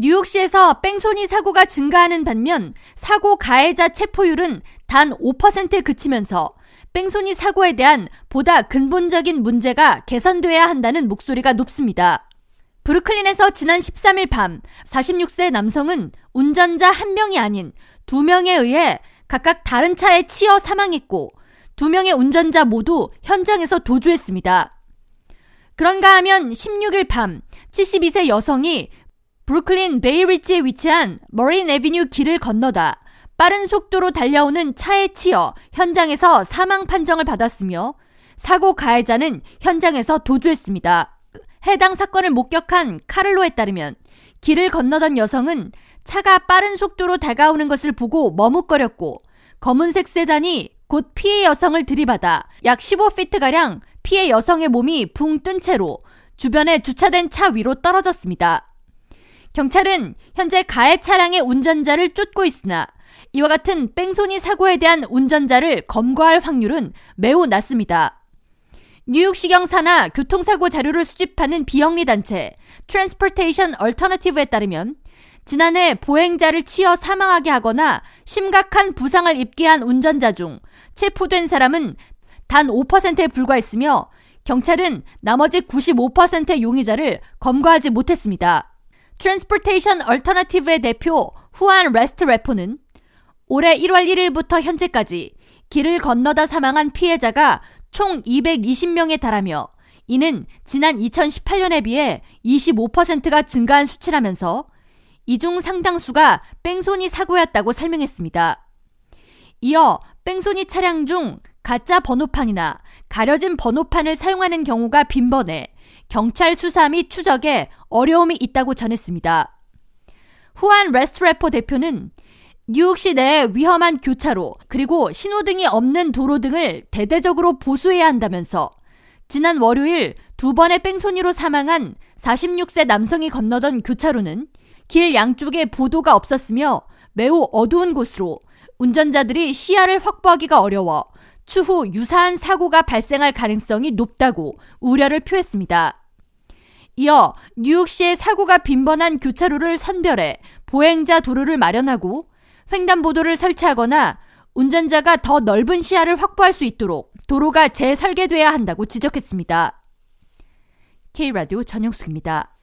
뉴욕시에서 뺑소니 사고가 증가하는 반면 사고 가해자 체포율은 단 5%에 그치면서 뺑소니 사고에 대한 보다 근본적인 문제가 개선돼야 한다는 목소리가 높습니다. 브루클린에서 지난 13일 밤 46세 남성은 운전자 한 명이 아닌 두 명에 의해 각각 다른 차에 치여 사망했고 두 명의 운전자 모두 현장에서 도주했습니다. 그런가 하면 16일 밤 72세 여성이 브루클린 베이리지에 위치한 머린 에비뉴 길을 건너다 빠른 속도로 달려오는 차에 치여 현장에서 사망 판정을 받았으며 사고 가해자는 현장에서 도주했습니다. 해당 사건을 목격한 카를로에 따르면 길을 건너던 여성은 차가 빠른 속도로 다가오는 것을 보고 머뭇거렸고 검은색 세단이 곧 피해 여성을 들이받아 약 15피트가량 피해 여성의 몸이 붕 뜬 채로 주변에 주차된 차 위로 떨어졌습니다. 경찰은 현재 가해 차량의 운전자를 쫓고 있으나 이와 같은 뺑소니 사고에 대한 운전자를 검거할 확률은 매우 낮습니다. 뉴욕시경 산하 교통사고 자료를 수집하는 비영리 단체 트랜스포테이션 얼터너티브에 따르면 지난해 보행자를 치어 사망하게 하거나 심각한 부상을 입게 한 운전자 중 체포된 사람은 단 5%에 불과했으며 경찰은 나머지 95%의 용의자를 검거하지 못했습니다. 트랜스포테이션 얼터너티브의 대표 후안 레스트 래퍼는 올해 1월 1일부터 현재까지 길을 건너다 사망한 피해자가 총 220명에 달하며 이는 지난 2018년에 비해 25%가 증가한 수치라면서 이 중 상당수가 뺑소니 사고였다고 설명했습니다. 이어 뺑소니 차량 중 가짜 번호판이나 가려진 번호판을 사용하는 경우가 빈번해 경찰 수사 및 추적에 어려움이 있다고 전했습니다. 후안 레스트래퍼 대표는 뉴욕 시 내 위험한 교차로 그리고 신호등이 없는 도로 등을 대대적으로 보수해야 한다면서 지난 월요일 두 번의 뺑소니로 사망한 46세 남성이 건너던 교차로는 길 양쪽에 보도가 없었으며 매우 어두운 곳으로 운전자들이 시야를 확보하기가 어려워 추후 유사한 사고가 발생할 가능성이 높다고 우려를 표했습니다. 이어 뉴욕시의 사고가 빈번한 교차로를 선별해 보행자 도로를 마련하고 횡단보도를 설치하거나 운전자가 더 넓은 시야를 확보할 수 있도록 도로가 재설계돼야 한다고 지적했습니다. K라디오 전영숙입니다.